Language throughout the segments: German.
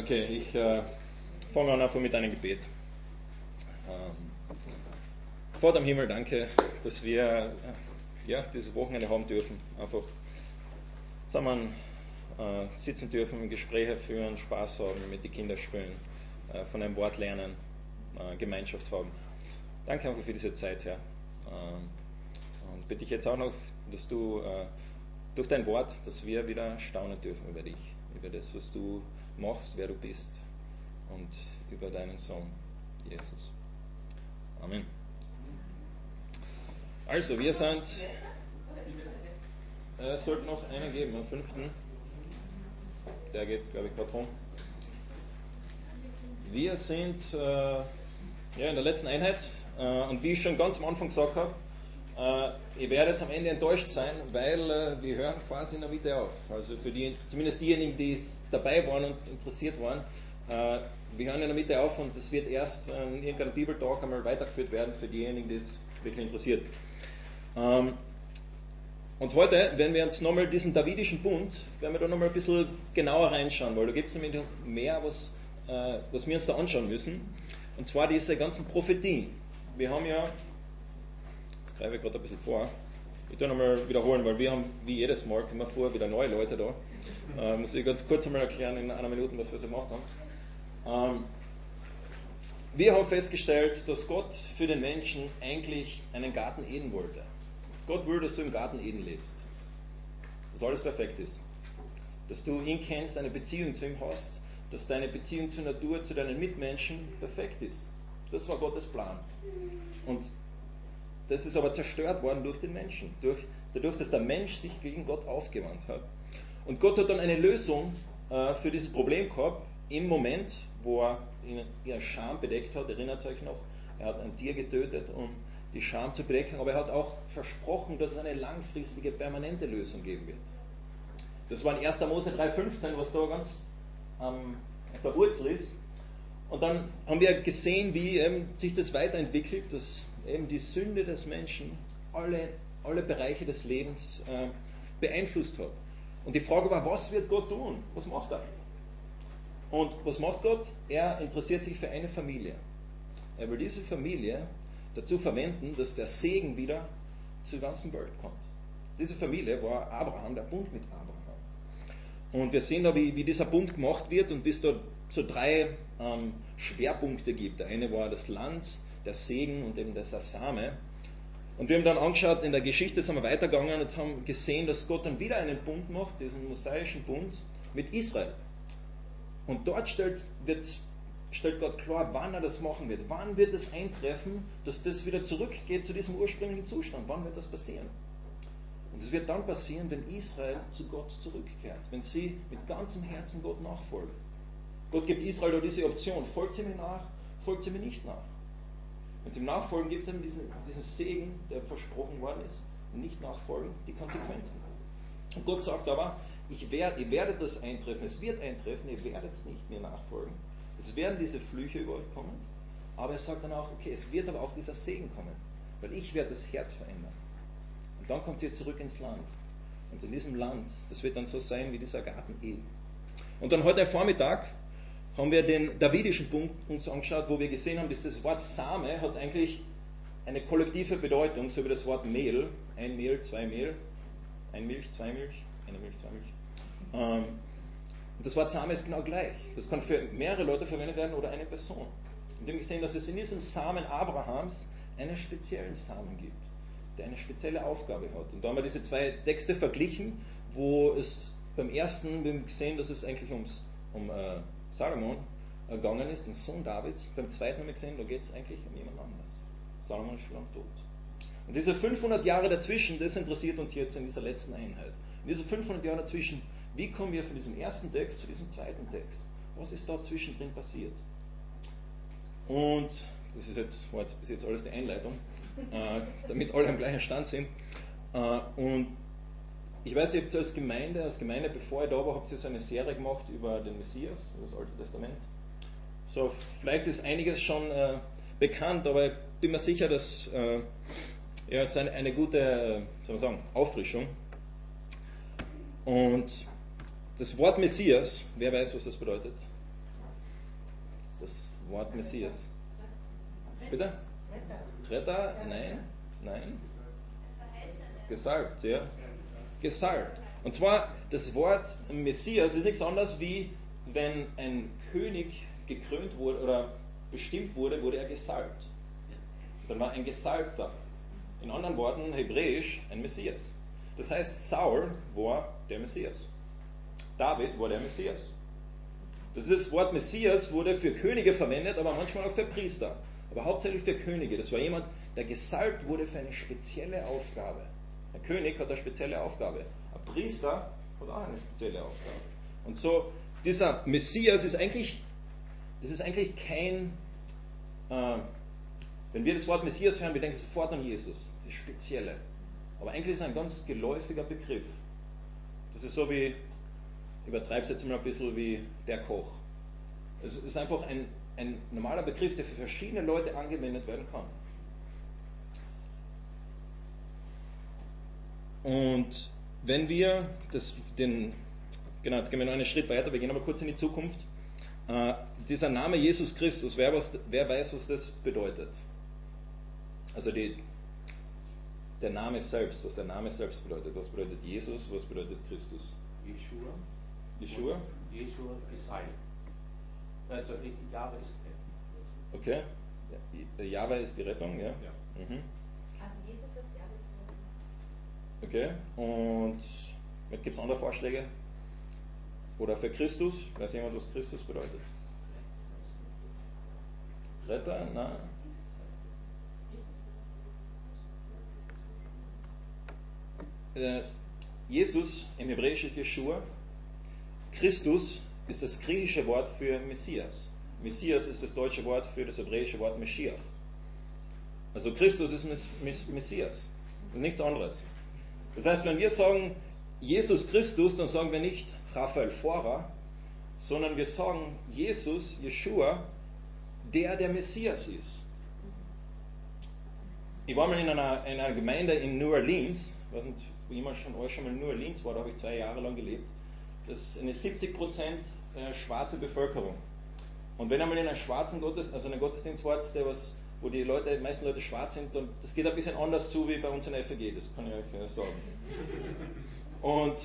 Okay, ich äh, fange an einfach mit einem Gebet. Ähm, Vater im Himmel, danke, dass wir äh, ja, dieses Wochenende haben dürfen. Einfach zusammen äh, sitzen dürfen, Gespräche führen, Spaß haben, mit den Kindern spielen, äh, von einem Wort lernen, äh, Gemeinschaft haben. Danke einfach für diese Zeit, Herr. Ähm, und bitte ich jetzt auch noch, dass du äh, durch dein Wort, dass wir wieder staunen dürfen über dich, über das, was du machst, wer du bist und über deinen Sohn, Jesus. Amen. Also, wir sind, äh, es sollte noch einen geben, am fünften. Der geht, glaube ich, gerade rum. Wir sind äh, ja, in der letzten Einheit äh, und wie ich schon ganz am Anfang gesagt habe, äh, ihr werdet am Ende enttäuscht sein, weil äh, wir hören quasi in der Mitte auf. Also für die, zumindest diejenigen, die dabei waren und interessiert waren, äh, wir hören in der Mitte auf und es wird erst in irgendeinem Bibeltalk einmal weitergeführt werden für diejenigen, die es wirklich interessiert. Ähm, und heute werden wir uns nochmal diesen Davidischen Bund, werden wir da nochmal ein bisschen genauer reinschauen, weil da gibt es nämlich noch mehr, was, was wir uns da anschauen müssen. Und zwar diese ganzen Prophetien. Wir haben ja ich gerade ein bisschen vor. Ich tue nochmal wiederholen, weil wir haben wie jedes Mal kommen vor wieder neue Leute da. Äh, muss ich ganz kurz einmal erklären in einer Minute, was wir so gemacht haben. Ähm, wir haben festgestellt, dass Gott für den Menschen eigentlich einen Garten Eden wollte. Gott will, dass du im Garten Eden lebst. Dass alles perfekt ist. Dass du ihn kennst, eine Beziehung zu ihm hast, dass deine Beziehung zur Natur, zu deinen Mitmenschen perfekt ist. Das war Gottes Plan. Und das ist aber zerstört worden durch den Menschen, durch, dadurch, dass der Mensch sich gegen Gott aufgewandt hat. Und Gott hat dann eine Lösung äh, für dieses Problem gehabt, im Moment, wo er ihn in Scham bedeckt hat, erinnert euch noch, er hat ein Tier getötet, um die Scham zu bedecken, aber er hat auch versprochen, dass es eine langfristige, permanente Lösung geben wird. Das war in 1. Mose 3,15, was da ganz ähm, auf der Wurzel ist. Und dann haben wir gesehen, wie ähm, sich das weiterentwickelt, dass eben die Sünde des Menschen alle, alle Bereiche des Lebens äh, beeinflusst hat. Und die Frage war, was wird Gott tun? Was macht er? Und was macht Gott? Er interessiert sich für eine Familie. Er will diese Familie dazu verwenden, dass der Segen wieder zur ganzen Welt kommt. Diese Familie war Abraham, der Bund mit Abraham. Und wir sehen da, wie, wie dieser Bund gemacht wird und wie es da so drei ähm, Schwerpunkte gibt. Der eine war das Land, der Segen und eben der Same. Und wir haben dann angeschaut, in der Geschichte sind wir weitergegangen und haben gesehen, dass Gott dann wieder einen Bund macht, diesen mosaischen Bund mit Israel. Und dort stellt, wird, stellt Gott klar, wann er das machen wird. Wann wird es eintreffen, dass das wieder zurückgeht zu diesem ursprünglichen Zustand? Wann wird das passieren? Und es wird dann passieren, wenn Israel zu Gott zurückkehrt, wenn sie mit ganzem Herzen Gott nachfolgen. Gott gibt Israel da diese Option, folgt sie mir nach, folgt sie mir nicht nach. Wenn ihm nachfolgen, gibt es eben diesen, diesen Segen, der versprochen worden ist. Und nicht nachfolgen, die Konsequenzen. Und Gott sagt aber, ich werd, ihr werdet das eintreffen, es wird eintreffen, ihr werdet es nicht mehr nachfolgen. Es werden diese Flüche über euch kommen. Aber er sagt dann auch, okay, es wird aber auch dieser Segen kommen, weil ich werde das Herz verändern. Und dann kommt ihr zurück ins Land. Und in diesem Land, das wird dann so sein wie dieser Garten Eden. Und dann heute Vormittag haben wir den davidischen Punkt uns angeschaut, wo wir gesehen haben, dass das Wort Same hat eigentlich eine kollektive Bedeutung, so wie das Wort Mehl. Ein Mehl, zwei Mehl, ein Milch, zwei Milch, eine Milch, zwei Milch. Ähm, und das Wort Same ist genau gleich. Das kann für mehrere Leute verwendet werden oder eine Person. Und wir haben gesehen, dass es in diesem Samen Abrahams einen speziellen Samen gibt, der eine spezielle Aufgabe hat. Und da haben wir diese zwei Texte verglichen, wo es beim ersten wir haben gesehen, dass es eigentlich ums, um äh, Salomon ergangen ist, den Sohn Davids. Beim zweiten haben wir gesehen, da geht es eigentlich um jemand anderes. Salomon ist schon lang tot. Und diese 500 Jahre dazwischen, das interessiert uns jetzt in dieser letzten Einheit. In diese 500 Jahre dazwischen, wie kommen wir von diesem ersten Text zu diesem zweiten Text? Was ist da zwischendrin passiert? Und das ist jetzt, war jetzt bis jetzt alles die Einleitung, äh, damit alle am gleichen Stand sind. Äh, und ich weiß, ihr habt als Gemeinde, als Gemeinde, bevor ich da war, habt ihr so eine Serie gemacht über den Messias, das Alte Testament. So, vielleicht ist einiges schon äh, bekannt, aber ich bin mir sicher, dass äh, ja, es eine, eine gute, äh, soll man sagen, Auffrischung. Und das Wort Messias, wer weiß, was das bedeutet? das Wort Messias? Bitte? Retter? Nein. Nein. Gesalbt, ja. Gesalbt. Und zwar, das Wort Messias ist nichts anderes wie, wenn ein König gekrönt wurde oder bestimmt wurde, wurde er gesalbt. Dann war ein Gesalbter. In anderen Worten, hebräisch, ein Messias. Das heißt, Saul war der Messias. David war der Messias. Das Wort Messias wurde für Könige verwendet, aber manchmal auch für Priester. Aber hauptsächlich für Könige. Das war jemand, der gesalbt wurde für eine spezielle Aufgabe. Ein König hat eine spezielle Aufgabe. Ein Priester hat auch eine spezielle Aufgabe. Und so, dieser Messias ist eigentlich, das ist eigentlich kein, äh, wenn wir das Wort Messias hören, wir denken sofort an Jesus, das Spezielle. Aber eigentlich ist es ein ganz geläufiger Begriff. Das ist so wie, übertreibe es jetzt mal ein bisschen wie der Koch. Es ist einfach ein, ein normaler Begriff, der für verschiedene Leute angewendet werden kann. Und wenn wir das, den, genau, jetzt gehen wir noch einen Schritt weiter, wir gehen aber kurz in die Zukunft. Äh, dieser Name Jesus Christus, wer, was, wer weiß, was das bedeutet? Also die, der Name selbst, was der Name selbst bedeutet. Was bedeutet Jesus, was bedeutet Christus? Yeshua. Yeshua? Yeshua ist Heil. Also Jahwe ist Okay. Ja, Jahwe ist die Rettung, ja? Ja. Mhm. Also Jesus ist alles Okay. Und gibt es andere Vorschläge? Oder für Christus? Weiß jemand, was Christus bedeutet? Retter? Nein. Äh, Jesus im Hebräisch ist Yeshua. Christus ist das griechische Wort für Messias. Messias ist das deutsche Wort für das hebräische Wort Meschiach. Also Christus ist Messias. Nichts anderes. Das heißt, wenn wir sagen Jesus Christus, dann sagen wir nicht Raphael Fora, sondern wir sagen Jesus, Yeshua, der der Messias ist. Ich war mal in einer, in einer Gemeinde in New Orleans, ich weiß nicht, jemand schon, euch schon mal in New Orleans war, da habe ich zwei Jahre lang gelebt. Das ist eine 70% äh, schwarze Bevölkerung. Und wenn einmal in einem schwarzen Gottesdienst, also einem Gottesdienst war, der was, wo die Leute, die meisten Leute schwarz sind, dann, das geht ein bisschen anders zu wie bei uns in der FG, das kann ich euch sagen. Und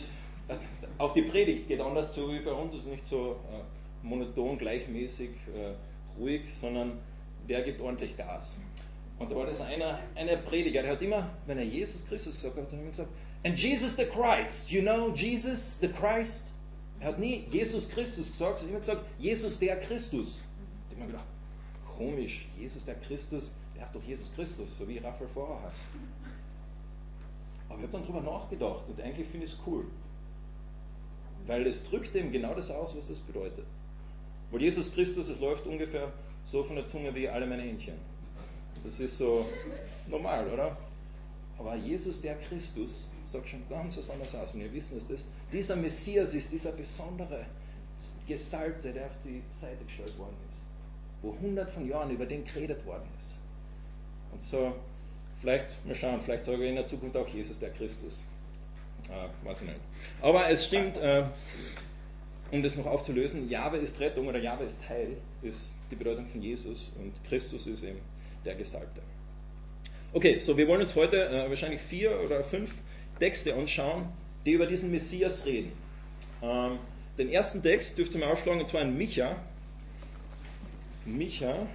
äh, auch die Predigt geht anders zu wie bei uns, ist nicht so äh, monoton, gleichmäßig, äh, ruhig, sondern der gibt ordentlich Gas. Und da war das einer, einer Prediger, der hat immer, wenn er Jesus Christus gesagt hat, hat er immer gesagt, and Jesus the Christ, you know Jesus the Christ? Er hat nie Jesus Christus gesagt, sondern immer gesagt, Jesus der Christus. Da habe ich mir gedacht, komisch, Jesus der Christus, der heißt doch Jesus Christus, so wie Raphael vorher heißt. Aber ich habe dann darüber nachgedacht und eigentlich finde ich es cool. Weil es drückt eben genau das aus, was das bedeutet. Weil Jesus Christus, es läuft ungefähr so von der Zunge wie alle meine Händchen. Das ist so normal, oder? Aber Jesus, der Christus, sagt schon ganz was anderes aus. Und wir wissen, dass das dieser Messias ist, dieser besondere Gesalbte, der auf die Seite gestellt worden ist. Wo hundert von Jahren über den geredet worden ist. Und so, vielleicht, mal schauen, vielleicht sage ich in der Zukunft auch Jesus, der Christus. Äh, weiß ich nicht. Aber es stimmt, äh, um das noch aufzulösen, Jahwe ist Rettung oder Jahwe ist Heil, ist die Bedeutung von Jesus und Christus ist eben der Gesalbte. Okay, so wir wollen uns heute äh, wahrscheinlich vier oder fünf Texte anschauen, die über diesen Messias reden. Ähm, den ersten Text dürft ihr mal aufschlagen, und zwar in Micha. Micha.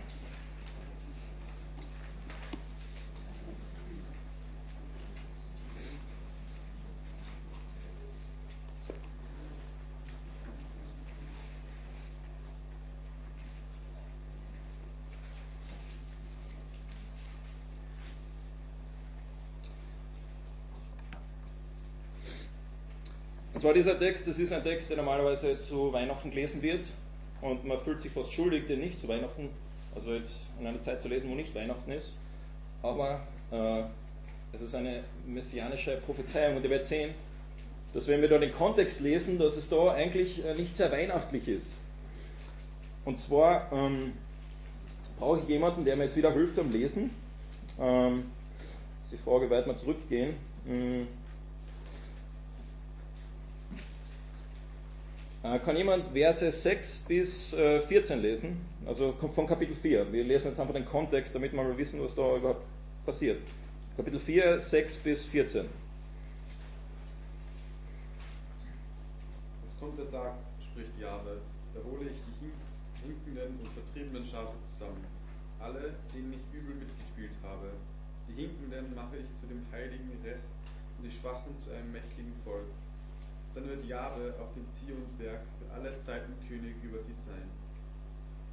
Und zwar dieser Text, das ist ein Text, der normalerweise zu Weihnachten gelesen wird und man fühlt sich fast schuldig, den nicht zu Weihnachten, also jetzt in einer Zeit zu lesen, wo nicht Weihnachten ist. Aber äh, es ist eine messianische Prophezeiung und ihr werdet sehen, dass wenn wir da den Kontext lesen, dass es da eigentlich äh, nicht sehr weihnachtlich ist. Und zwar ähm, brauche ich jemanden, der mir jetzt wieder hilft beim Lesen. Ähm, ist die Frage, weit wir zurückgehen. Hm. Kann jemand Verse 6 bis äh, 14 lesen? Also von Kapitel 4. Wir lesen jetzt einfach den Kontext, damit wir mal wissen, was da überhaupt passiert. Kapitel 4, 6 bis 14. Es kommt der Tag, spricht Jahwe, da hole ich die hin- hinkenden und vertriebenen Schafe zusammen, alle, denen ich übel mitgespielt habe. Die Hinkenden mache ich zu dem heiligen Rest und die Schwachen zu einem mächtigen Volk. Dann wird Jahwe auf dem Zionberg für alle Zeiten König über sie sein.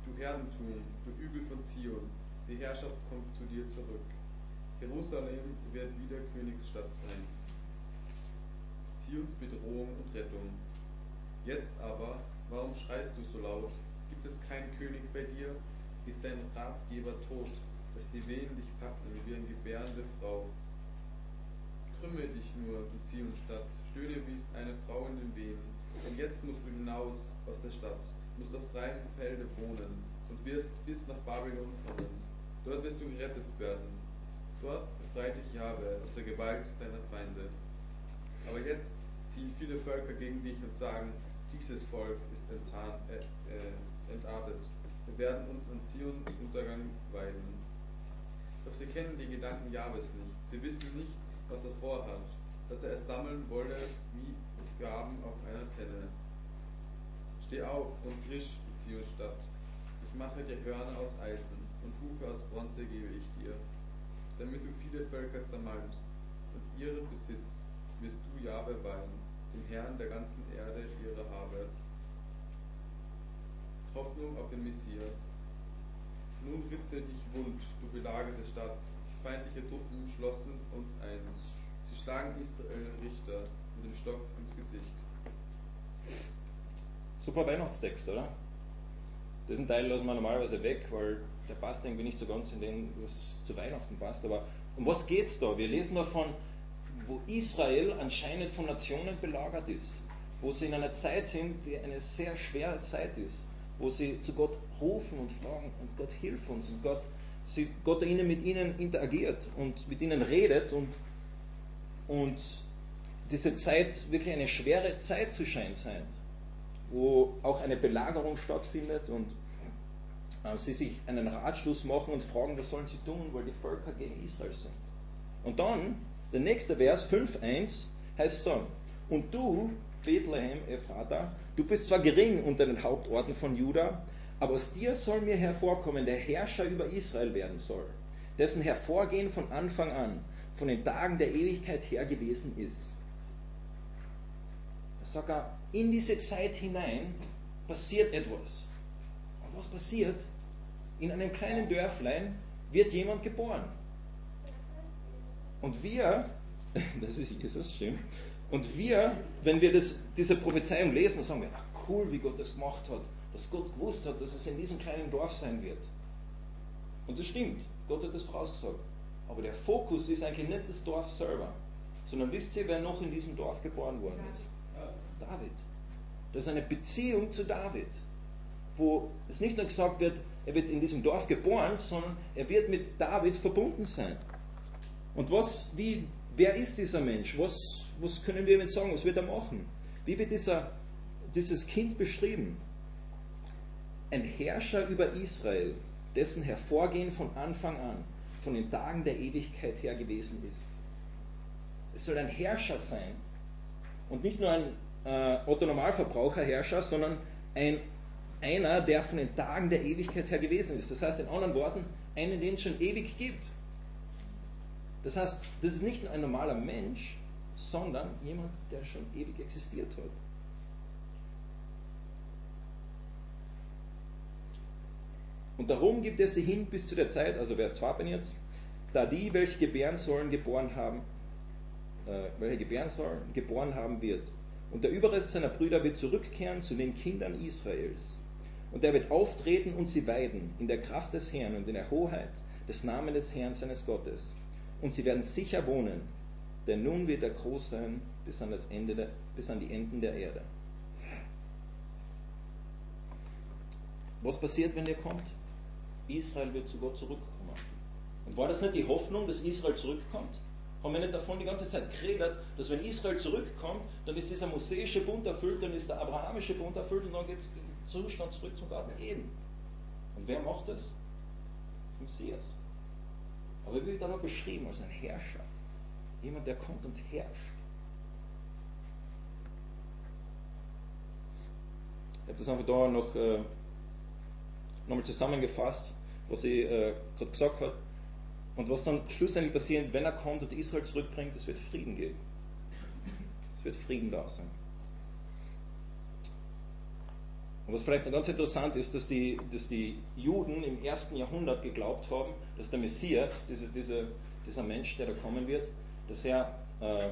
Du Herdentum, du Übel von Zion, die Herrschaft kommt zu dir zurück. Jerusalem wird wieder Königsstadt sein. Zions Bedrohung und Rettung. Jetzt aber, warum schreist du so laut? Gibt es keinen König bei dir? Ist dein Ratgeber tot, dass die Wehen dich packen wie eine gebärende Frau? Krümme dich nur, du Zionstadt, stöhne wie eine Frau in den Wehen. Denn jetzt musst du hinaus aus der Stadt, musst auf freiem Felde wohnen und wirst bis nach Babylon kommen. Dort wirst du gerettet werden. Dort befreit dich Jahwe aus der Gewalt deiner Feinde. Aber jetzt ziehen viele Völker gegen dich und sagen, dieses Volk ist enttarnt, äh, äh, entartet. Wir werden uns an Zion Untergang weiden. Doch sie kennen die Gedanken Jahwes nicht. Sie wissen nicht, was er vorhat, dass er es sammeln wolle wie Gaben auf einer Tenne. Steh auf und frisch, du Zionstadt. Ich mache dir Hörner aus Eisen und Hufe aus Bronze gebe ich dir, damit du viele Völker zermalmst und ihren Besitz wirst du Jahwe weihen, dem Herrn der ganzen Erde ihre habe. Hoffnung auf den Messias. Nun ritze dich wund, du belagerte Stadt. Feindliche Truppen schlossen uns ein. Sie schlagen Israel Richter mit dem Stock ins Gesicht. Super Weihnachtstext, oder? Diesen Teil lassen wir normalerweise weg, weil der passt irgendwie nicht so ganz in den, was zu Weihnachten passt. Aber um was geht's da? Wir lesen davon, wo Israel anscheinend von Nationen belagert ist, wo sie in einer Zeit sind, die eine sehr schwere Zeit ist, wo sie zu Gott rufen und fragen und Gott hilf uns und Gott, sie, Gott ihnen mit ihnen interagiert und mit ihnen redet und, und diese Zeit wirklich eine schwere Zeit zu scheinen scheint wo auch eine Belagerung stattfindet und äh, sie sich einen Ratschluss machen und fragen, was sollen sie tun, weil die Völker gegen Israel sind. Und dann, der nächste Vers, 5.1, heißt so, und du, Bethlehem Ephrata, du bist zwar gering unter den Hauptorten von Juda, aber aus dir soll mir hervorkommen, der Herrscher über Israel werden soll, dessen Hervorgehen von Anfang an, von den Tagen der Ewigkeit her gewesen ist. Sogar in diese Zeit hinein passiert etwas. Und was passiert? In einem kleinen Dörflein wird jemand geboren. Und wir, das ist Jesus, stimmt, und wir, wenn wir das, diese Prophezeiung lesen, sagen wir, ach cool, wie Gott das gemacht hat, dass Gott gewusst hat, dass es in diesem kleinen Dorf sein wird. Und das stimmt, Gott hat das vorausgesagt. Aber der Fokus ist eigentlich nicht das Dorf selber, sondern wisst ihr, wer noch in diesem Dorf geboren worden ist? David. Das ist eine Beziehung zu David, wo es nicht nur gesagt wird, er wird in diesem Dorf geboren, sondern er wird mit David verbunden sein. Und was, wie, wer ist dieser Mensch? Was, was können wir ihm sagen? Was wird er machen? Wie wird dieser, dieses Kind beschrieben? Ein Herrscher über Israel, dessen Hervorgehen von Anfang an, von den Tagen der Ewigkeit her gewesen ist. Es soll ein Herrscher sein und nicht nur ein äh, Otto Normalverbraucherherrscher, sondern ein, einer, der von den Tagen der Ewigkeit her gewesen ist. Das heißt in anderen Worten, einen, den es schon ewig gibt. Das heißt, das ist nicht nur ein normaler Mensch, sondern jemand, der schon ewig existiert hat. Und darum gibt er sie hin bis zu der Zeit, also Vers 2 bin jetzt, da die, welche gebären sollen, geboren haben, äh, welche gebären sollen, geboren haben wird. Und der Überrest seiner Brüder wird zurückkehren zu den Kindern Israels. Und er wird auftreten und sie weiden in der Kraft des Herrn und in der Hoheit des Namens des Herrn seines Gottes. Und sie werden sicher wohnen, denn nun wird er groß sein bis an, das Ende der, bis an die Enden der Erde. Was passiert, wenn er kommt? Israel wird zu Gott zurückkommen. Und war das nicht die Hoffnung, dass Israel zurückkommt? haben wir nicht davon die ganze Zeit geredet, dass wenn Israel zurückkommt, dann ist dieser mosaische Bund erfüllt, dann ist der abrahamische Bund erfüllt und dann geht es den Zustand zurück zum Garten Eden. Und wer macht das? Der Messias. Aber er wird noch beschrieben als ein Herrscher. Jemand, der kommt und herrscht. Ich habe das einfach da noch äh, nochmal zusammengefasst, was ich äh, gerade gesagt habe. Und was dann schlussendlich passiert, wenn er kommt und Israel zurückbringt, es wird Frieden geben. Es wird Frieden da sein. Und was vielleicht ganz interessant ist, dass die, dass die Juden im ersten Jahrhundert geglaubt haben, dass der Messias, diese, diese, dieser Mensch, der da kommen wird, dass er äh, äh,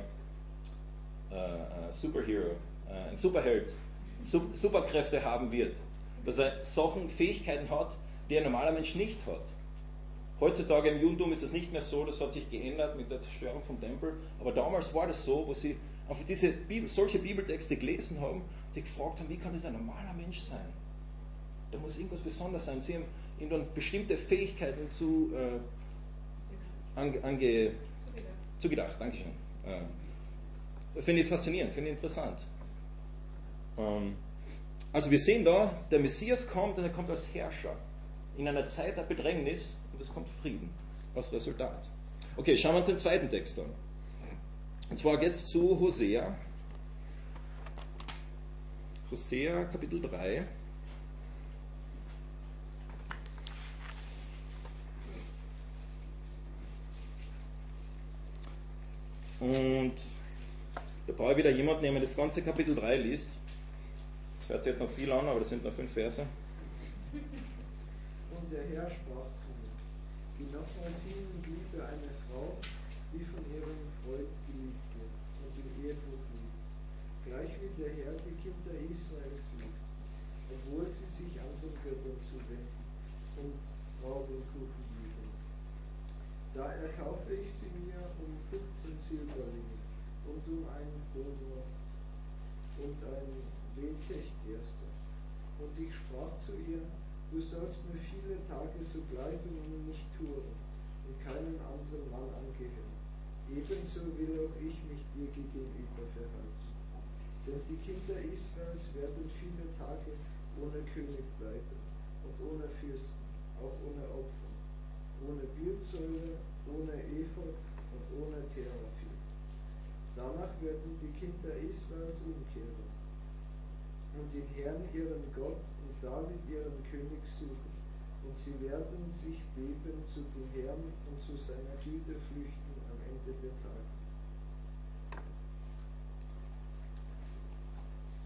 Superhero, äh, ein Superheld, Superkräfte haben wird. Dass er Sachen, Fähigkeiten hat, die ein normaler Mensch nicht hat. Heutzutage im Judentum ist das nicht mehr so, das hat sich geändert mit der Zerstörung vom Tempel. Aber damals war das so, wo sie einfach diese solche Bibeltexte gelesen haben und sich gefragt haben, wie kann das ein normaler Mensch sein? Da muss irgendwas Besonderes sein. Sie haben ihm dann bestimmte Fähigkeiten zu, äh, ange, ange, zugedacht. Dankeschön. Äh, finde ich faszinierend, finde ich interessant. Ähm, also wir sehen da, der Messias kommt und er kommt als Herrscher in einer Zeit der Bedrängnis und es kommt Frieden als Resultat. Okay, schauen wir uns den zweiten Text an. Und zwar geht es zu Hosea. Hosea Kapitel 3. Und da brauche ich wieder jemanden, der mir das ganze Kapitel 3 liest. Das hört sich jetzt noch viel an, aber das sind nur fünf Verse. Und der Herr sprach zu mir, wie nochmal singen Liebe eine Frau, die von ihrem Freund geliebt wird und im Ehebruch liebt. Gleich wie der Herr die Kinder Israels liebt, obwohl sie sich anderen Göttern zuwenden und Braut und Kuchen lieben. Da erkaufe ich sie mir um 15 Silberlinge und um einen Bonus und ein Wehknecht erster. Und ich sprach zu ihr, du sollst mir viele Tage so bleiben und nicht touren und keinen anderen Mann angehören. Ebenso will auch ich mich dir gegenüber verhalten. Denn die Kinder Israels werden viele Tage ohne König bleiben und ohne Fürsten, auch ohne Opfer, ohne Bildsäule, ohne Ephod und ohne Teraphim. Danach werden die Kinder Israels umkehren und den Herrn ihren Gott und David ihren König suchen. Und sie werden sich beben zu dem Herrn und zu seiner Güte flüchten am Ende der Tage.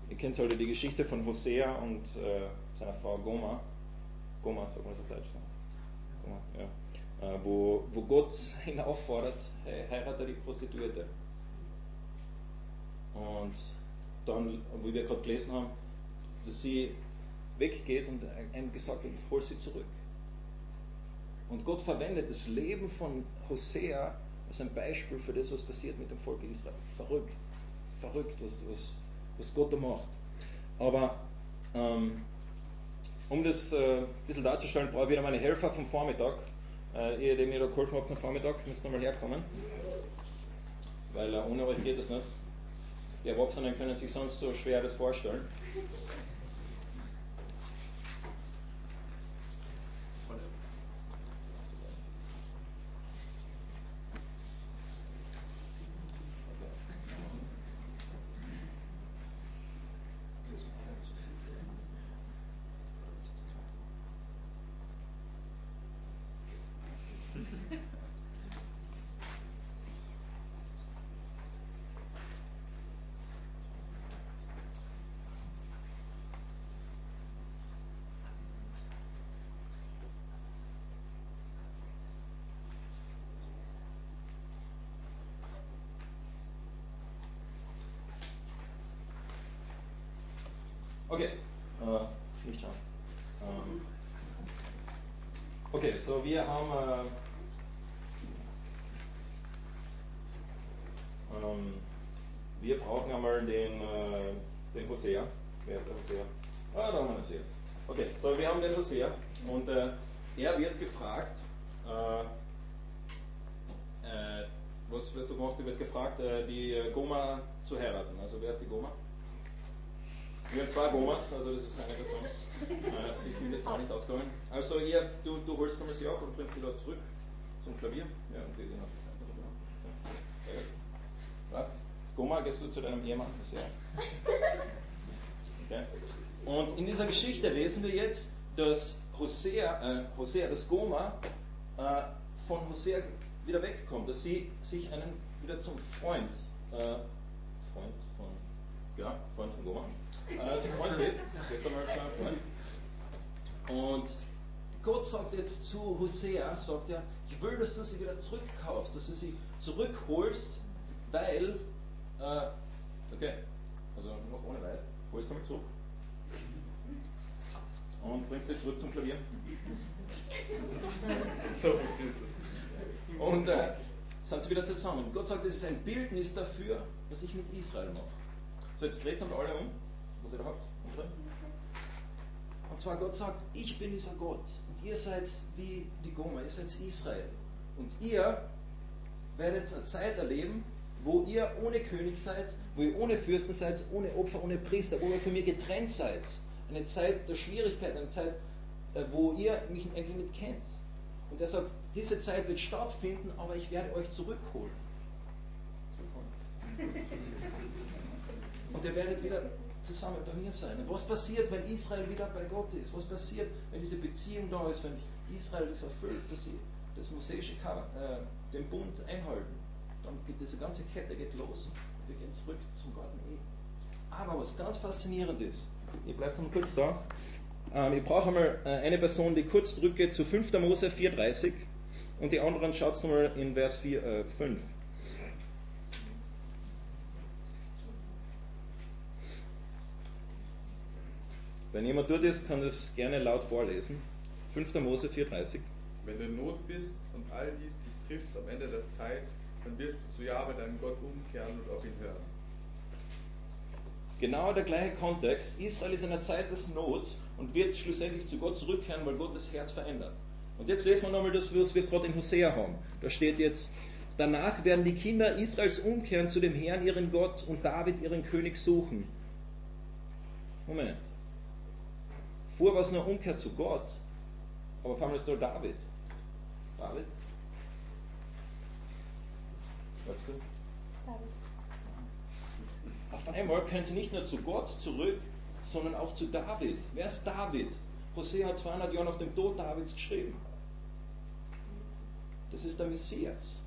Ihr kennt heute die Geschichte von Hosea und äh, seiner Frau Goma. Goma, sagt man das auf Deutsch? Goma, ja. Äh, wo, wo Gott ihn auffordert, hey, heirate die Prostituierte. Und dann, wie wir gerade gelesen haben, dass sie weggeht und einem gesagt wird, hol sie zurück. Und Gott verwendet das Leben von Hosea als ein Beispiel für das, was passiert mit dem Volk Israel. Verrückt. Verrückt, was, was, was Gott da macht. Aber ähm, um das äh, ein bisschen darzustellen, brauche ich wieder meine Helfer vom Vormittag. Äh, ihr, die mir da geholfen habt am Vormittag, müsst nochmal herkommen. Weil äh, ohne euch geht das nicht. Die Erwachsenen können sich sonst so schwer das vorstellen. Äh, nicht schauen. Ähm, okay, so wir haben äh, ähm, wir brauchen einmal den, äh, den Hosea. Wer ist der Hosea? Ah, da haben wir Hosea. Okay, so wir haben den Hosea und äh, er wird gefragt, was wirst du gemacht? Du wirst gefragt, die Goma zu heiraten. Also wer ist die Goma? Wir haben zwei Gomas, also das ist eine Person. Äh, sie kommt jetzt auch nicht ausgegangen. Also ihr, du, du holst einmal sie ab und bringst sie da zurück zum Klavier. Ja, okay, genau. Ja. Was? Goma, gehst du zu deinem Ehemann? Sehr. Okay. Und in dieser Geschichte lesen wir jetzt, dass Hosea, äh, Hosea das Goma, äh, von Hosea wieder wegkommt, dass sie sich einen wieder zum Freund, äh, Freund ja, Freund von Goma, äh, zum Freund gestern mal zu einem Freund. Und Gott sagt jetzt zu Hosea, sagt er, ich will, dass du sie wieder zurückkaufst, dass du sie zurückholst, weil, äh, okay, also noch ohne Weit, holst du mal zurück und bringst sie zurück zum Klavier. So passiert das. Und äh, sind sie wieder zusammen. Gott sagt, das ist ein Bildnis dafür, was ich mit Israel mache. So, jetzt dreht einmal alle um, was ihr da habt. Und zwar Gott sagt, ich bin dieser Gott und ihr seid wie die Goma, ihr seid Israel. Und ihr werdet eine Zeit erleben, wo ihr ohne König seid, wo ihr ohne Fürsten seid, ohne Opfer, ohne Priester, wo ihr von mir getrennt seid. Eine Zeit der Schwierigkeit, eine Zeit, äh, wo ihr mich eigentlich nicht kennt. Und er sagt, diese Zeit wird stattfinden, aber ich werde euch zurückholen. Und ihr werdet wieder zusammen bei mir sein. Und was passiert, wenn Israel wieder bei Gott ist? Was passiert, wenn diese Beziehung da ist, wenn Israel das erfüllt, dass sie das mosaische äh, den Bund einhalten? Dann geht diese ganze Kette geht los und wir gehen zurück zum Garten Eden. Aber was ganz faszinierend ist, ihr bleibt noch kurz da, ähm, ich brauche einmal äh, eine Person, die kurz zurückgeht zu 5. Mose 4,30 und die anderen schaut nochmal in Vers 4, äh, 5. Wenn jemand dort ist, kann das gerne laut vorlesen. 5. Mose 4,30. Wenn du in Not bist und all dies dich trifft am Ende der Zeit, dann wirst du zu Jahwe, deinem Gott, umkehren und auf ihn hören. Genau der gleiche Kontext. Israel ist in einer Zeit des Nots und wird schlussendlich zu Gott zurückkehren, weil Gott das Herz verändert. Und jetzt lesen wir nochmal das, was wir gerade in Hosea haben. Da steht jetzt, danach werden die Kinder Israels umkehren zu dem Herrn, ihren Gott, und David, ihren König, suchen. Moment. Vorher war es nur Umkehr zu Gott, aber auf einmal ist da David. David? Sagst du? David. Auf einmal können sie nicht nur zu Gott zurück, sondern auch zu David. Wer ist David? Hosea hat 200 Jahre nach dem Tod Davids geschrieben. Das ist der Messias.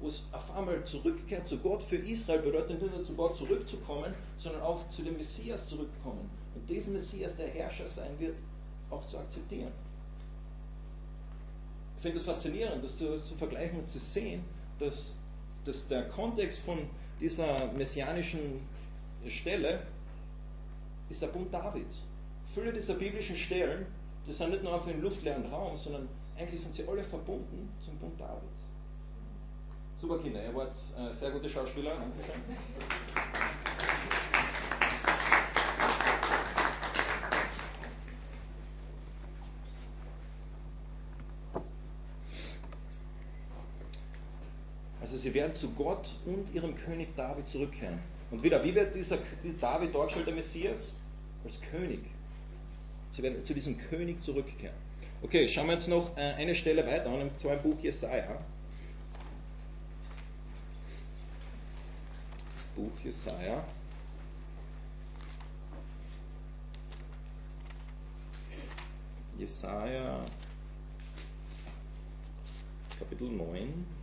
Wo es auf einmal zurückkehrt zu Gott für Israel bedeutet nicht nur zu Gott zurückzukommen, sondern auch zu dem Messias zurückkommen. Und diesen Messias, der Herrscher sein wird, auch zu akzeptieren. Ich finde es faszinierend, das zu, zu vergleichen und zu sehen, dass, dass der Kontext von dieser messianischen Stelle ist der Bund Davids. Viele dieser biblischen Stellen, das sind nicht nur auf einem luftleeren Raum, sondern eigentlich sind sie alle verbunden zum Bund Davids. Super Kinder, ihr wart äh, sehr gute Schauspieler. Dankeschön. Sie werden zu Gott und ihrem König David zurückkehren. Und wieder, wie wird dieser, dieser David dargestellt, der Messias? Als König. Sie werden zu diesem König zurückkehren. Okay, schauen wir jetzt noch äh, eine Stelle weiter an, im zweiten Buch Jesaja. Buch Jesaja. Jesaja, Kapitel 9.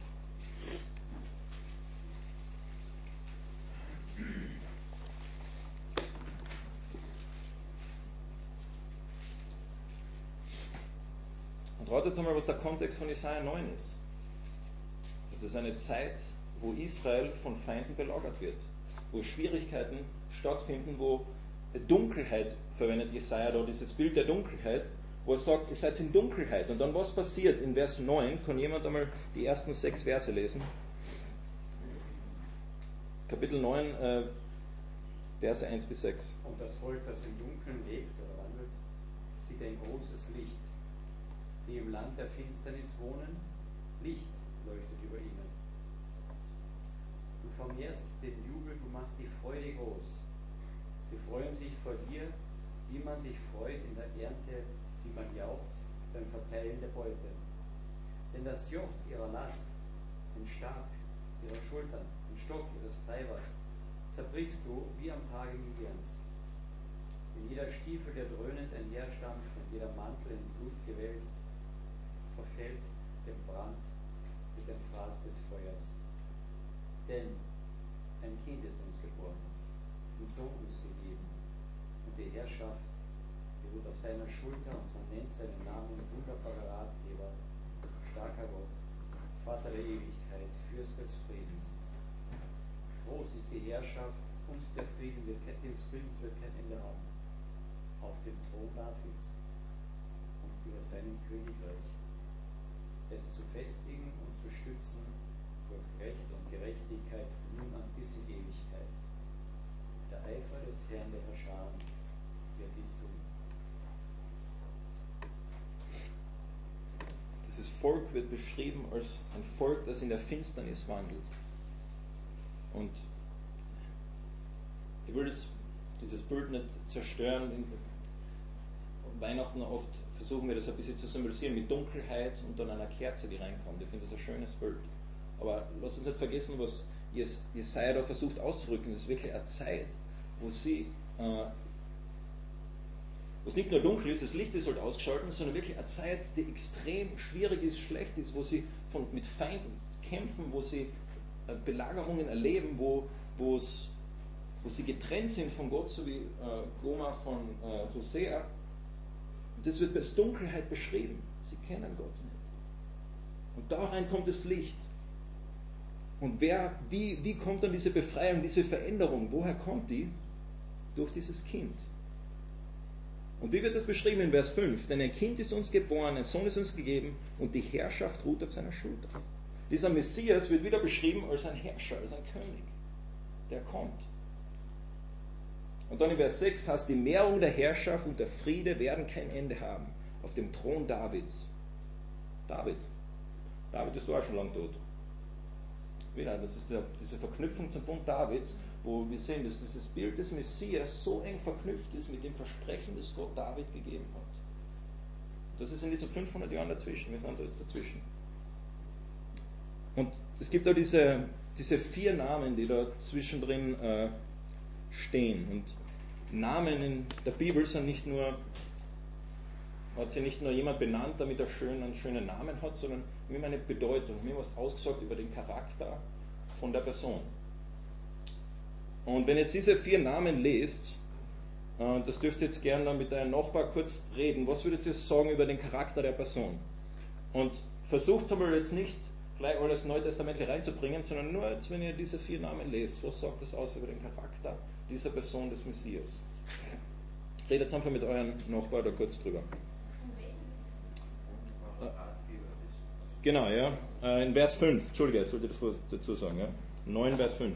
Und ratet einmal, was der Kontext von Jesaja 9 ist. Es ist eine Zeit, wo Israel von Feinden belagert wird, wo Schwierigkeiten stattfinden, wo Dunkelheit verwendet Jesaja da, dieses Bild der Dunkelheit, wo er sagt, ihr seid in Dunkelheit. Und dann was passiert in Vers 9? Kann jemand einmal die ersten sechs Verse lesen? Kapitel 9, äh, Verse 1 bis 6. Und das Volk, das im Dunkeln lebt oder wandelt, sieht ein großes Licht. Die im Land der Finsternis wohnen, Licht leuchtet über ihnen. Du vermehrst den Jubel, du machst die Freude groß. Sie freuen sich vor dir, wie man sich freut in der Ernte, wie man jauchzt beim Verteilen der Beute. Denn das Joch ihrer Last, den Stab ihrer Schultern, den Stock ihres Treibers, zerbrichst du wie am Tage Midians. Wenn jeder Stiefel, der dröhnend einherstampft und jeder Mantel in Blut gewälzt, verfällt dem Brand mit dem Fraß des Feuers. Denn ein Kind ist uns geboren, ein Sohn uns gegeben, und die Herrschaft beruht auf seiner Schulter und man nennt seinen Namen wunderbarer Ratgeber, starker Gott, Vater der Ewigkeit, Fürst des Friedens. Groß ist die Herrschaft und der Frieden wird, des Friedens wird kein Ende haben. Auf dem Thron Davids und über seinem Königreich. Es zu festigen und zu stützen durch Recht und Gerechtigkeit von nun an bis in Ewigkeit. Der Eifer des Herrn der Herrscher wird dies tun. Dieses Volk wird beschrieben als ein Volk, das in der Finsternis wandelt. Und ich will das, dieses Bild nicht zerstören. In Weihnachten oft versuchen wir das ein bisschen zu symbolisieren mit Dunkelheit und dann einer Kerze, die reinkommt. Ich finde das ein schönes Bild. Aber lasst uns nicht vergessen, was Jesaja da versucht auszudrücken. Das ist wirklich eine Zeit, wo sie, äh, wo es nicht nur dunkel ist, das Licht ist halt ausgeschaltet, sondern wirklich eine Zeit, die extrem schwierig ist, schlecht ist, wo sie von, mit Feinden kämpfen, wo sie äh, Belagerungen erleben, wo, wo sie getrennt sind von Gott, so wie äh, Goma von äh, Hosea. Das wird als Dunkelheit beschrieben. Sie kennen Gott nicht. Und da rein kommt das Licht. Und wer, wie, wie kommt dann diese Befreiung, diese Veränderung? Woher kommt die? Durch dieses Kind. Und wie wird das beschrieben in Vers 5? Denn ein Kind ist uns geboren, ein Sohn ist uns gegeben und die Herrschaft ruht auf seiner Schulter. Dieser Messias wird wieder beschrieben als ein Herrscher, als ein König, der kommt. Und dann in Vers 6 heißt, die Mehrung der Herrschaft und der Friede werden kein Ende haben auf dem Thron Davids. David. David ist auch schon lang tot. Wieder, das ist der, diese Verknüpfung zum Bund Davids, wo wir sehen, dass dieses Bild des Messias so eng verknüpft ist mit dem Versprechen, das Gott David gegeben hat. Das ist in diesen 500 Jahren dazwischen. Wir sind da jetzt dazwischen. Und es gibt da diese, diese vier Namen, die da zwischendrin äh, stehen. Und Namen in der Bibel sind nicht nur, hat sie nicht nur jemand benannt, damit er schön, einen schönen Namen hat, sondern immer eine Bedeutung, mir was ausgesagt über den Charakter von der Person. Und wenn jetzt diese vier Namen lest, äh, das dürft ihr jetzt gerne mit eurem Nachbar kurz reden, was würdet ihr sagen über den Charakter der Person? Und versucht es aber jetzt nicht gleich alles Neue Testament reinzubringen, sondern nur jetzt, wenn ihr diese vier Namen lest, was sagt das aus über den Charakter dieser Person des Messias? Redet einfach mit euren Nachbarn da kurz drüber. Genau, ja. Äh, in Vers 5, Entschuldige, ich sollte dazu sagen, ja. 9, Vers 5.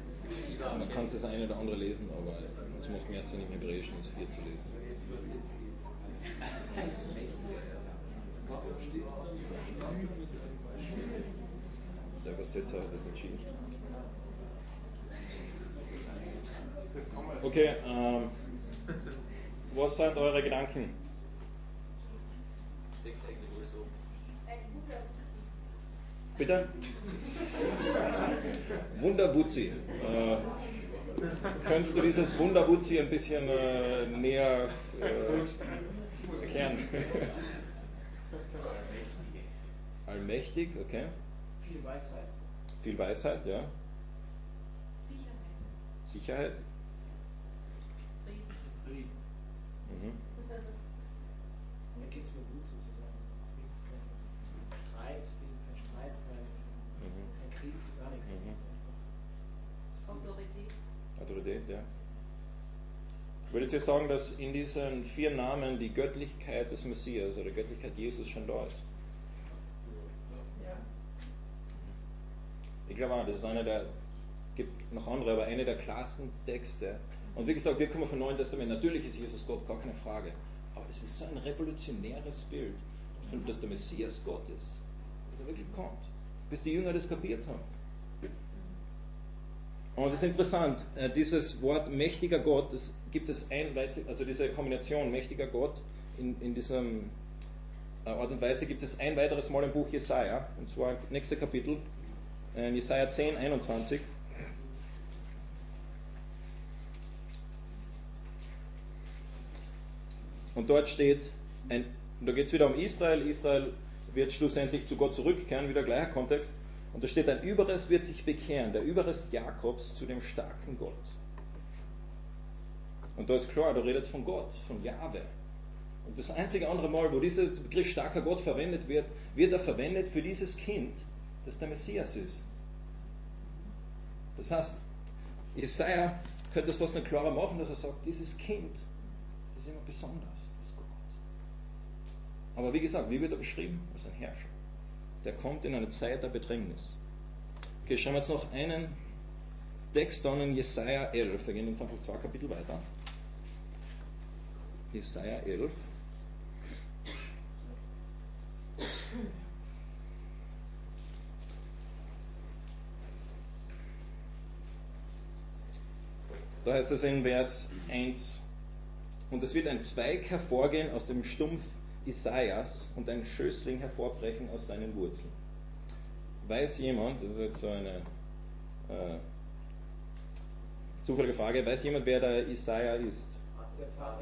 Man kann das eine oder andere lesen, aber es macht mehr Sinn im Hebräischen als vier zu lesen. Der Übersetzer hat das entschieden. Okay, ähm, was sind eure Gedanken? Ein guter Bitte? Wunderbutzi. Äh, könntest du dieses Wunderbutzi ein bisschen äh, näher äh, erklären? Allmächtig, okay. Viel Weisheit. Viel Weisheit, ja. Sicherheit. Sicherheit. Frieden. Frieden. Mhm. Da geht es mir gut sozusagen. Frieden, kein Streit, Frieden, kein Streit, kein, Mhm. kein Krieg, gar nichts. Mhm. Das ist einfach Autorität. Autorität, ja. Würdet ihr sagen, dass in diesen vier Namen die Göttlichkeit des Messias oder Göttlichkeit Jesus schon da ist? Ja. Ich glaube auch, das ist einer der, gibt noch andere, aber einer der klarsten Texte. Und wie gesagt, wir kommen vom Neuen Testament. Natürlich ist Jesus Gott, gar keine Frage. Aber es ist so ein revolutionäres Bild, dass der Messias Gott ist. Dass er wirklich kommt. Bis die Jünger das kapiert haben. Und es ist interessant, äh, dieses Wort mächtiger Gott, das gibt es ein, also diese Kombination mächtiger Gott in, in diesem äh, Art und Weise gibt es ein weiteres Mal im Buch Jesaja, und zwar nächste Kapitel, äh, Jesaja 10, 21. Und dort steht, ein, da geht es wieder um Israel. Israel wird schlussendlich zu Gott zurückkehren, wieder gleicher Kontext. Und da steht, ein Überrest wird sich bekehren, der Überrest Jakobs zu dem starken Gott. Und da ist klar, da redet es von Gott, von Jahwe. Und das einzige andere Mal, wo dieser Begriff starker Gott verwendet wird, wird er verwendet für dieses Kind, das der Messias ist. Das heißt, Jesaja könnte es fast nicht klarer machen, dass er sagt, dieses Kind ist immer besonders, ist Gott. Aber wie gesagt, wie wird er beschrieben? Als ein Herrscher. Der kommt in eine Zeit der Bedrängnis. Okay, schauen wir jetzt noch einen Text an in Jesaja 11. Wir gehen jetzt einfach zwei Kapitel weiter. Jesaja 11. Da heißt es in Vers 1, und es wird ein Zweig hervorgehen aus dem Stumpf Isaias und ein Schößling hervorbrechen aus seinen Wurzeln. Weiß jemand, das ist jetzt so eine äh, zufällige Frage, weiß jemand, wer der Isaiah ist? der Vater.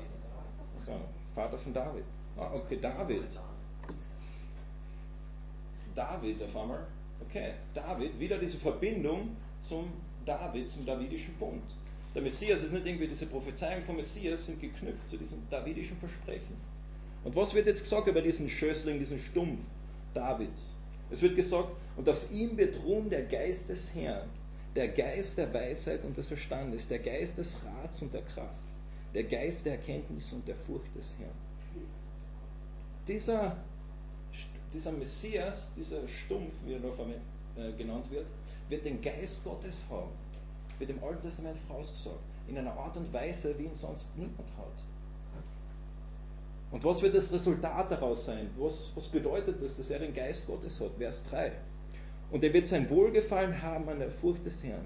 So, Vater von David. Ah, okay, David. David auf einmal. Okay, David, wieder diese Verbindung zum David, zum davidischen Bund. Der Messias ist nicht irgendwie, diese Prophezeiungen vom Messias sind geknüpft zu diesem davidischen Versprechen. Und was wird jetzt gesagt über diesen Schößling, diesen Stumpf Davids? Es wird gesagt, und auf ihm wird ruhen der Geist des Herrn, der Geist der Weisheit und des Verstandes, der Geist des Rats und der Kraft, der Geist der Erkenntnis und der Furcht des Herrn. Dieser, dieser Messias, dieser Stumpf, wie er da äh, genannt wird, wird den Geist Gottes haben. Wird im Alten Testament vorausgesagt. In einer Art und Weise, wie ihn sonst niemand hat. Und was wird das Resultat daraus sein? Was, was bedeutet das, dass er den Geist Gottes hat? Vers 3. Und er wird sein Wohlgefallen haben an der Furcht des Herrn.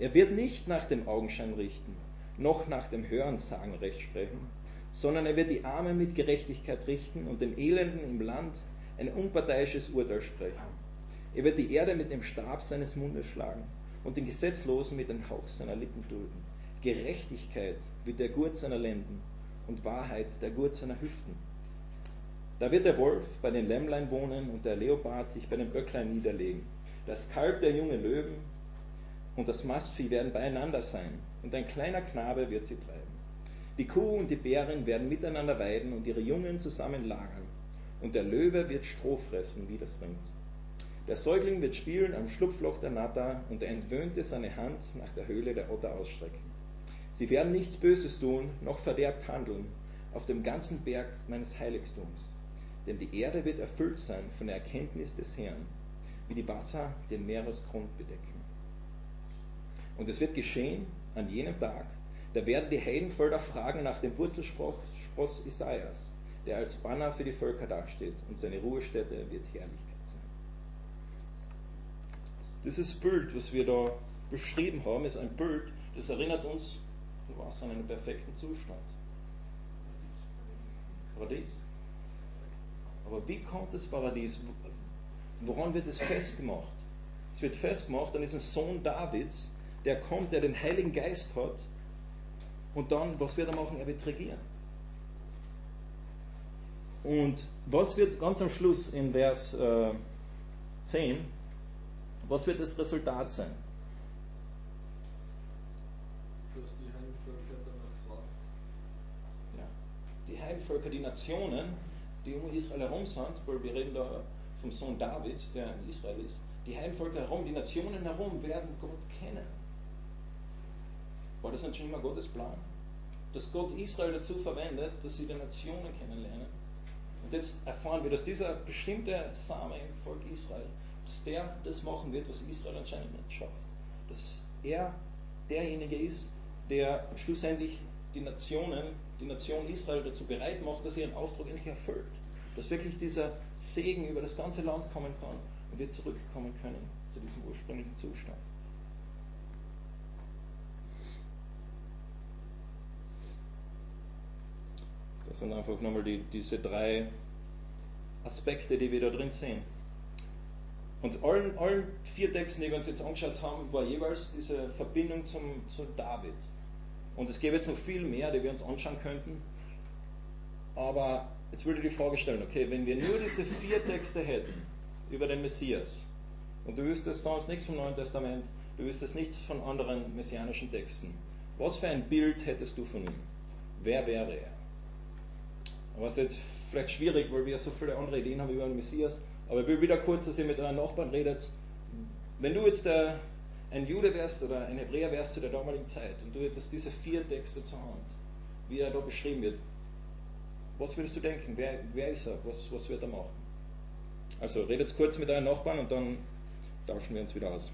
Er wird nicht nach dem Augenschein richten, noch nach dem Hörensagen Recht sprechen, sondern er wird die Armen mit Gerechtigkeit richten und den Elenden im Land ein unparteiisches Urteil sprechen. Er wird die Erde mit dem Stab seines Mundes schlagen und den Gesetzlosen mit dem Hauch seiner Lippen dulden. Gerechtigkeit wird der Gurt seiner Lenden und Wahrheit der Gurt seiner Hüften. Da wird der Wolf bei den Lämmlein wohnen und der Leopard sich bei den Böcklein niederlegen. Das Kalb der junge Löwen und das Mastvieh werden beieinander sein und ein kleiner Knabe wird sie treiben. Die Kuh und die Bärin werden miteinander weiden und ihre Jungen zusammen lagern. Und der Löwe wird Stroh fressen wie das Rind. Der Säugling wird spielen am Schlupfloch der Natter und der Entwöhnte seine Hand nach der Höhle der Otter ausstrecken. Sie werden nichts Böses tun, noch verderbt handeln auf dem ganzen Berg meines Heiligtums. Denn die Erde wird erfüllt sein von der Erkenntnis des Herrn, wie die Wasser den Meeresgrund bedecken. Und es wird geschehen an jenem Tag, da werden die Heidenvölker fragen nach dem Wurzelspross Isaias, der als Banner für die Völker dasteht, und seine Ruhestätte wird Herrlichkeit sein. Dieses Bild, was wir da beschrieben haben, ist ein Bild, das erinnert uns an was? An einen perfekten Zustand. Paradies. Aber wie kommt das Paradies? Woran wird es festgemacht? Es wird festgemacht an diesen Sohn Davids, der kommt, der den Heiligen Geist hat. Und dann, was wird er machen? Er wird regieren. Und was wird ganz am Schluss in Vers äh, 10, was wird das Resultat sein? Dass die Heimvölker danach fragen. Ja. Die Heimvölker, die Nationen, die um Israel herum sind, weil wir reden da vom Sohn Davids, der in Israel ist, die Heimvölker herum, die Nationen herum werden Gott kennen. War das nicht schon immer Gottes Plan? Dass Gott Israel dazu verwendet, dass sie die Nationen kennenlernen. Und jetzt erfahren wir, dass dieser bestimmte Same im Volk Israel, dass der das machen wird, was Israel anscheinend nicht schafft. Dass er derjenige ist, der schlussendlich die Nationen, die Nation Israel dazu bereit macht, dass sie ihren Auftrag endlich erfüllt. Dass wirklich dieser Segen über das ganze Land kommen kann und wir zurückkommen können zu diesem ursprünglichen Zustand. Das sind einfach nochmal die, diese drei Aspekte, die wir da drin sehen. Und allen, allen vier Texten, die wir uns jetzt angeschaut haben, war jeweils diese Verbindung zum, zu David. Und es gäbe jetzt noch viel mehr, die wir uns anschauen könnten. Aber jetzt würde ich die Frage stellen, okay, wenn wir nur diese vier Texte hätten über den Messias, und du wüsstest sonst nichts vom Neuen Testament, du wüsstest nichts von anderen messianischen Texten, was für ein Bild hättest du von ihm? Wer wäre er? Was jetzt vielleicht schwierig, weil wir so viele andere Ideen haben über den Messias. Aber ich will wieder kurz, dass ihr mit euren Nachbarn redet. Wenn du jetzt der, ein Jude wärst oder ein Hebräer wärst zu der damaligen Zeit und du hättest diese vier Texte zur Hand, wie er da beschrieben wird, was würdest du denken? Wer, wer ist er? Was, was wird er machen? Also redet kurz mit euren Nachbarn und dann tauschen wir uns wieder aus.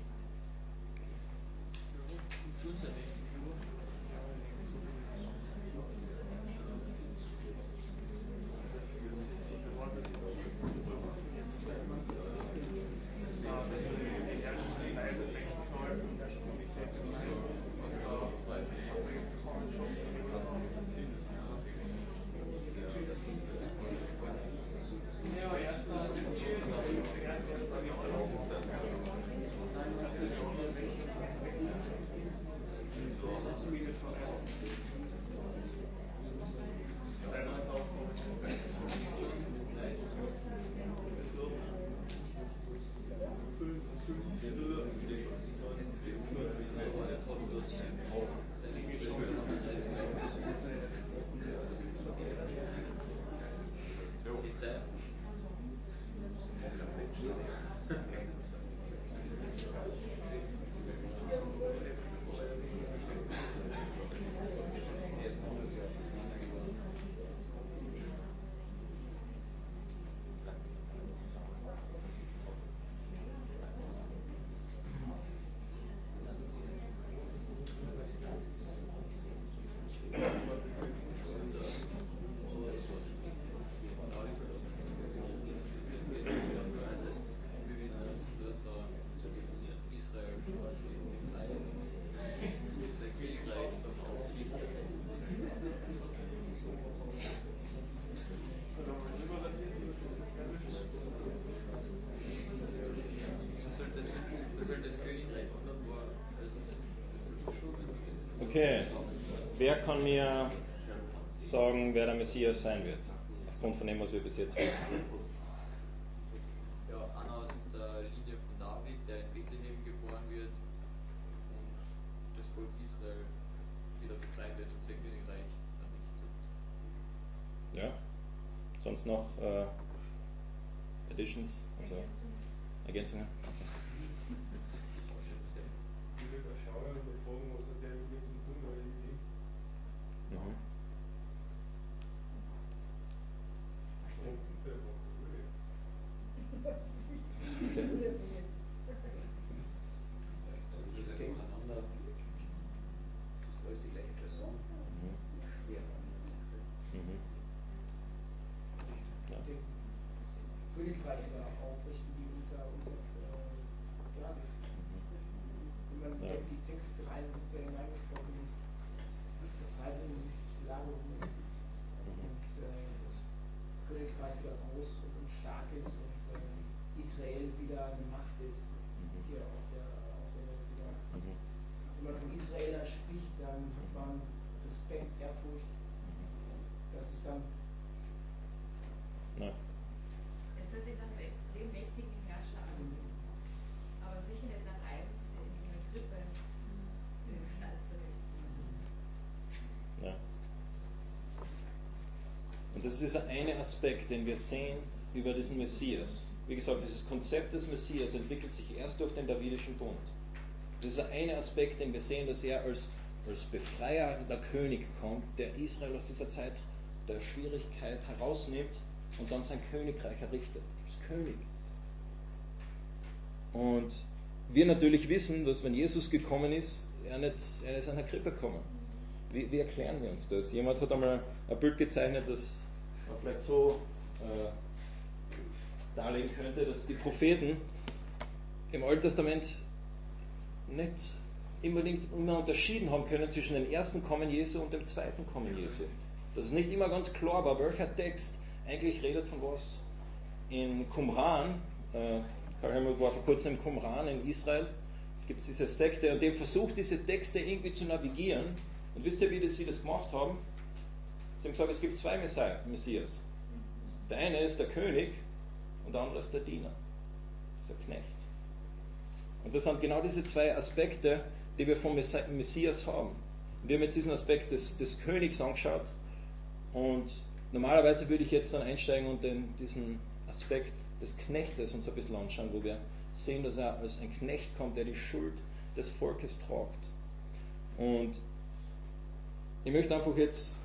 Okay, wer kann mir sagen, wer der Messias sein wird? Aufgrund von dem, was wir bis jetzt wissen. Ja, einer aus der Linie von David, der in Bethlehem geboren wird und das Volk Israel wieder befreien wird und sein Königreich errichtet. Ja? Sonst noch äh, Additions? Also Ergänzungen? Ich würde da schauen und mich fragen, was hat der mit mir zu tun, weil ich bin. Mhm. Der war cool. Ich denke aneinander. Das war jetzt die gleiche Person. Mhm. Schwer an der Sache. Mhm. Ja. Ich denke, Königreich wieder aufrichten wie unter, unter äh, David. Wenn man Ja. in die Texte rein und äh, hineingesprochen, Vertreibung, Belagerung und äh, das Königreich wieder groß und, und stark ist und äh, Israel wieder eine Macht ist hier auf der, auf der Welt wieder. Mhm. Wenn man von Israel spricht, dann hat man Respekt, Ehrfurcht. Das ist dann Ja. Es hört sich nach einem extrem mächtigen Herrscher an, aber sicher nicht nach einem, der in so einer Krippe äh, gestaltet ist. Ja. Und das ist dieser eine Aspekt, den wir sehen über diesen Messias. Wie gesagt, dieses Konzept des Messias entwickelt sich erst durch den Davidischen Bund. Das ist der eine Aspekt, den wir sehen, dass er als, als befreiender König kommt, der Israel aus dieser Zeit der Schwierigkeit herausnimmt und dann sein Königreich errichtet. Als König. Und wir natürlich wissen, dass wenn Jesus gekommen ist, er nicht er ist in einer Krippe gekommen. Wie, wie erklären wir uns das? Jemand hat einmal ein Bild gezeichnet, das vielleicht so äh, darlegen könnte, dass die Propheten im Alten Testament nicht unbedingt immer unterschieden haben können zwischen dem ersten Kommen Jesu und dem zweiten Kommen Jesu. Dass es nicht immer ganz klar war, welcher Text eigentlich redet von was. In Qumran, äh, Karl Helmut war vor kurzem in Qumran in Israel, gibt es diese Sekte und dem versucht, diese Texte irgendwie zu navigieren. Und wisst ihr, wie das, sie das gemacht haben? Sie haben gesagt, es gibt zwei Messias. Der eine ist der König und der andere ist der Diener. Das ist der Knecht. Und das sind genau diese zwei Aspekte, die wir vom Messi- Messias haben. Wir haben jetzt diesen Aspekt des, des Königs angeschaut und normalerweise würde ich jetzt dann einsteigen und den, diesen Aspekt des Knechtes uns ein bisschen anschauen, wo wir sehen, dass er als ein Knecht kommt, der die Schuld des Volkes tragt. Und ich möchte einfach jetzt,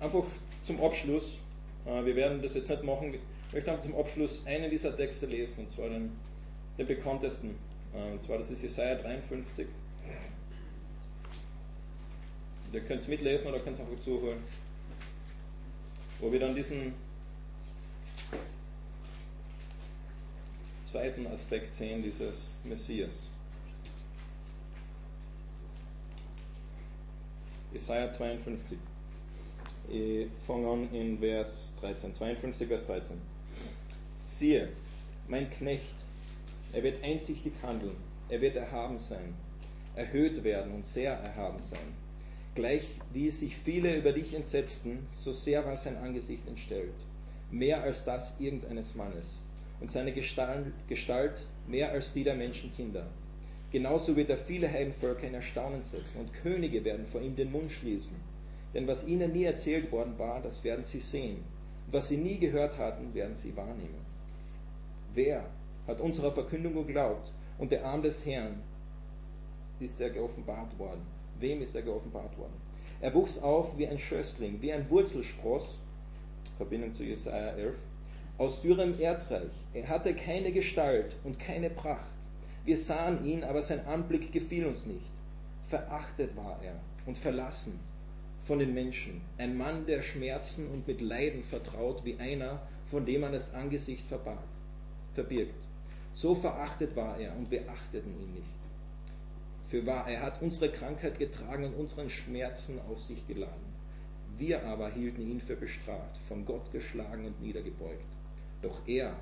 einfach zum Abschluss, äh, wir werden das jetzt nicht machen, ich möchte einfach zum Abschluss einen dieser Texte lesen, und zwar den, den bekanntesten. Äh, Und zwar, das ist Jesaja 53. Ihr könnt es mitlesen oder könnt es einfach zuhören. Wo wir dann diesen zweiten Aspekt sehen, dieses Messias. Jesaja 52. Ich fange an in Vers 13. 52, Vers 13. Siehe, mein Knecht, er wird einsichtig handeln, er wird erhaben sein, erhöht werden und sehr erhaben sein. Gleich wie sich viele über dich entsetzten, so sehr war sein Angesicht entstellt, mehr als das irgendeines Mannes, und seine Gestalt, Gestalt mehr als die der Menschenkinder. Genauso wird er viele Heidenvölker in Erstaunen setzen, und Könige werden vor ihm den Mund schließen. Denn was ihnen nie erzählt worden war, das werden sie sehen, und was sie nie gehört hatten, werden sie wahrnehmen. Wer hat unserer Verkündung geglaubt und der Arm des Herrn ist er geoffenbart worden. Wem ist er geoffenbart worden? Er wuchs auf wie ein Schössling, wie ein Wurzelspross, Verbindung zu Jesaja 11, aus dürrem Erdreich. Er hatte keine Gestalt und keine Pracht. Wir sahen ihn, aber sein Anblick gefiel uns nicht. Verachtet war er und verlassen von den Menschen. Ein Mann, der Schmerzen und mit Leiden vertraut, wie einer, von dem man das Angesicht verbarg, verbirgt. So verachtet war er und wir achteten ihn nicht. Für wahr, er hat unsere Krankheit getragen und unseren Schmerzen auf sich geladen. Wir aber hielten ihn für bestraft, von Gott geschlagen und niedergebeugt. Doch er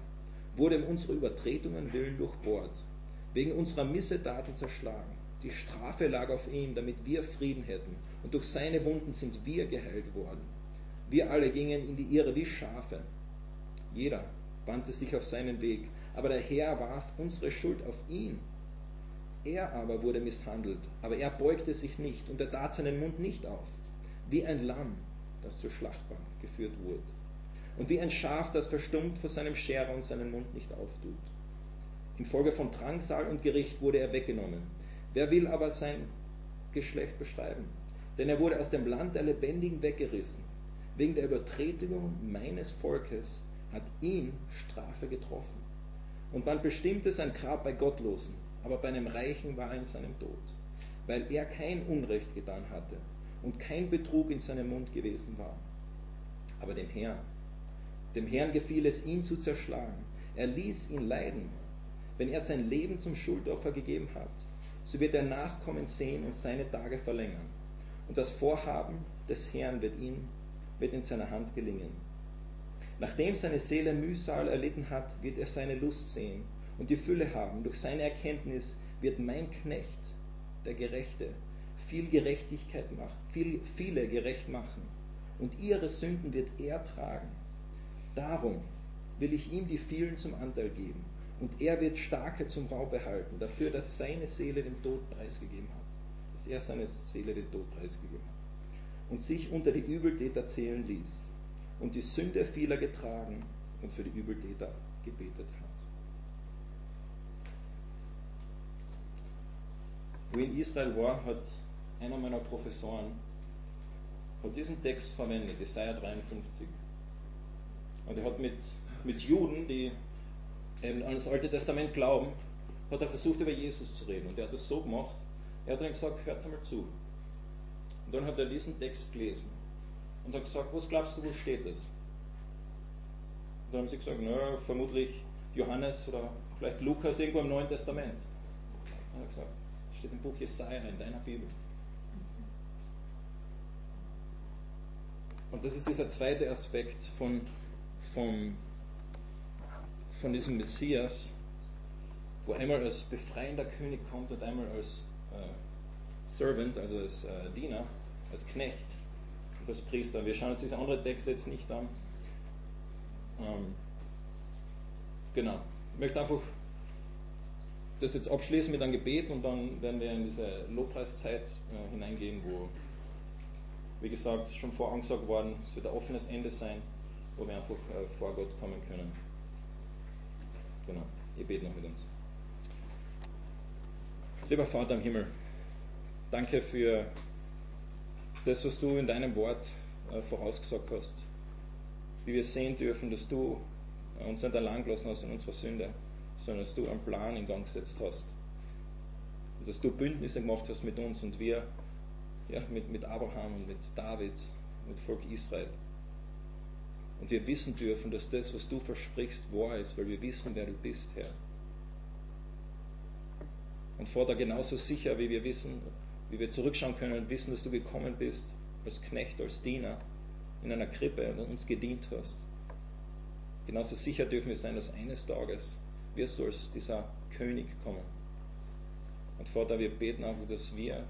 wurde um unsere Übertretungen willen durchbohrt, wegen unserer Missedaten zerschlagen. Die Strafe lag auf ihm, damit wir Frieden hätten. Und durch seine Wunden sind wir geheilt worden. Wir alle gingen in die Irre wie Schafe. Jeder wandte sich auf seinen Weg, aber der Herr warf unsere Schuld auf ihn. Er aber wurde misshandelt, aber er beugte sich nicht und er tat seinen Mund nicht auf, wie ein Lamm, das zur Schlachtbank geführt wurde, und wie ein Schaf, das verstummt vor seinem Scherer und seinen Mund nicht auftut. Infolge von Drangsal und Gericht wurde er weggenommen. Wer will aber sein Geschlecht beschreiben? Denn er wurde aus dem Land der Lebendigen weggerissen. Wegen der Übertretung meines Volkes hat ihn Strafe getroffen. Und man bestimmte sein Grab bei Gottlosen, aber bei einem Reichen war er in seinem Tod, weil er kein Unrecht getan hatte und kein Betrug in seinem Mund gewesen war. Aber dem Herrn, dem Herrn gefiel es, ihn zu zerschlagen. Er ließ ihn leiden. Wenn er sein Leben zum Schuldopfer gegeben hat, so wird er Nachkommen sehen und seine Tage verlängern. Und das Vorhaben des Herrn wird, ihn, wird in seiner Hand gelingen. Nachdem seine Seele Mühsal erlitten hat, wird er seine Lust sehen und die Fülle haben. Durch seine Erkenntnis wird mein Knecht, der Gerechte, viel Gerechtigkeit machen, viel, viele gerecht machen. Und ihre Sünden wird er tragen. Darum will ich ihm die vielen zum Anteil geben. Und er wird Starke zum Raub behalten, dafür, dass seine Seele den Tod preisgegeben hat. Dass er seine Seele den Tod preisgegeben hat. Und sich unter die Übeltäter zählen ließ. Und die Sünde vieler getragen und für die Übeltäter gebetet hat. Wo in Israel war, hat einer meiner Professoren hat diesen Text verwendet, Jesaja 53. Und er hat mit, mit Juden, die eben an das Alte Testament glauben, hat er versucht, über Jesus zu reden. Und er hat das so gemacht, er hat dann gesagt, hört einmal zu. Und dann hat er diesen Text gelesen und hat gesagt, was glaubst du, wo steht das? Und dann haben sie gesagt, na, vermutlich Johannes oder vielleicht Lukas irgendwo im Neuen Testament. Und er hat gesagt, steht im Buch Jesaja in deiner Bibel. Und das ist dieser zweite Aspekt von, von, von diesem Messias, wo einmal als befreiender König kommt und einmal als Servant, also als äh, Diener, als Knecht und als Priester. Wir schauen uns diese andere Texte jetzt nicht an. Ähm, genau. Ich möchte einfach das jetzt abschließen mit einem Gebet und dann werden wir in diese Lobpreiszeit äh, hineingehen, wo, wie gesagt, schon vorangesagt worden, es wird ein offenes Ende sein, wo wir einfach äh, vor Gott kommen können. Genau, ich bete noch mit uns. Lieber Vater im Himmel, danke für das, was du in deinem Wort äh, vorausgesagt hast. Wie wir sehen dürfen, dass du uns nicht allein gelassen hast in unserer Sünde, sondern dass du einen Plan in Gang gesetzt hast. Und dass du Bündnisse gemacht hast mit uns und wir, ja, mit, mit Abraham und mit David, mit Volk Israel. Und wir wissen dürfen, dass das, was du versprichst, wahr ist, weil wir wissen, wer du bist, Herr. Und Vater, genauso sicher, wie wir wissen, wie wir zurückschauen können und wissen, dass du gekommen bist, als Knecht, als Diener, in einer Krippe und uns gedient hast. Genauso sicher dürfen wir sein, dass eines Tages wirst du als dieser König kommen. Und Vater, wir beten einfach, dass wir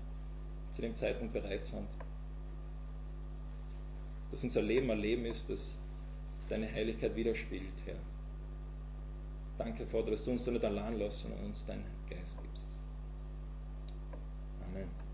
zu dem Zeitpunkt bereit sind. Dass unser Leben ein Leben ist, das deine Heiligkeit widerspiegelt, Herr. Danke, Vater, dass du uns da nicht allein lässt, sondern uns deinen Geist gibst. Amen.